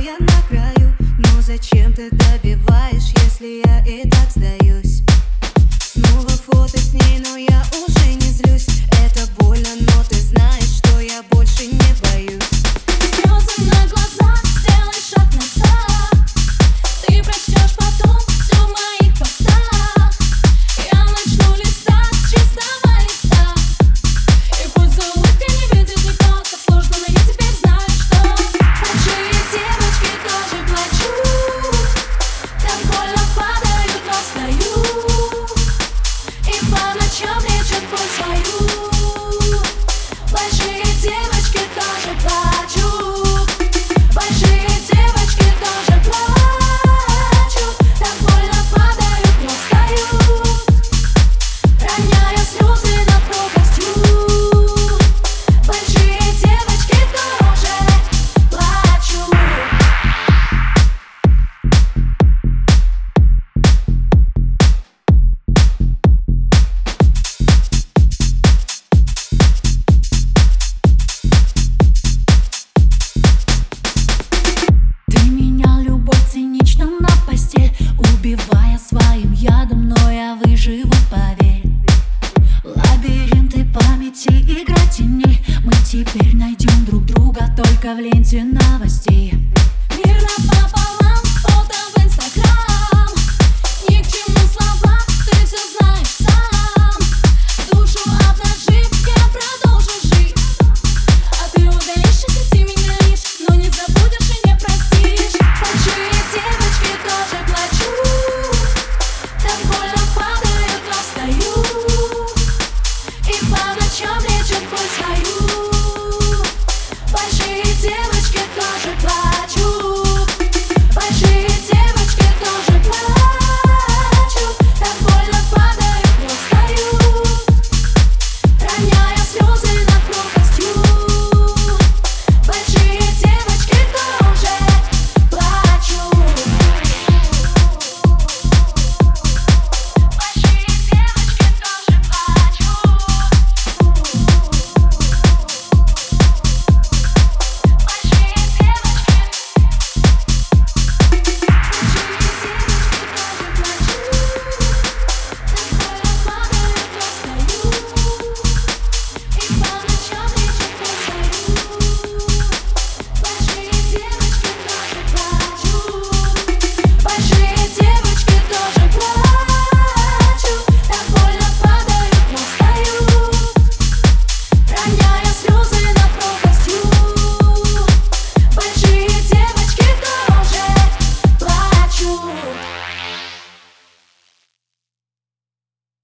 я на краю Но зачем ты добиваешь, если я и так сдаюсь? Убивая своим ядом, но я выживу, поверь. Лабиринты памяти, игра тени Мы теперь найдем друг друга только в ленте новостей. Мир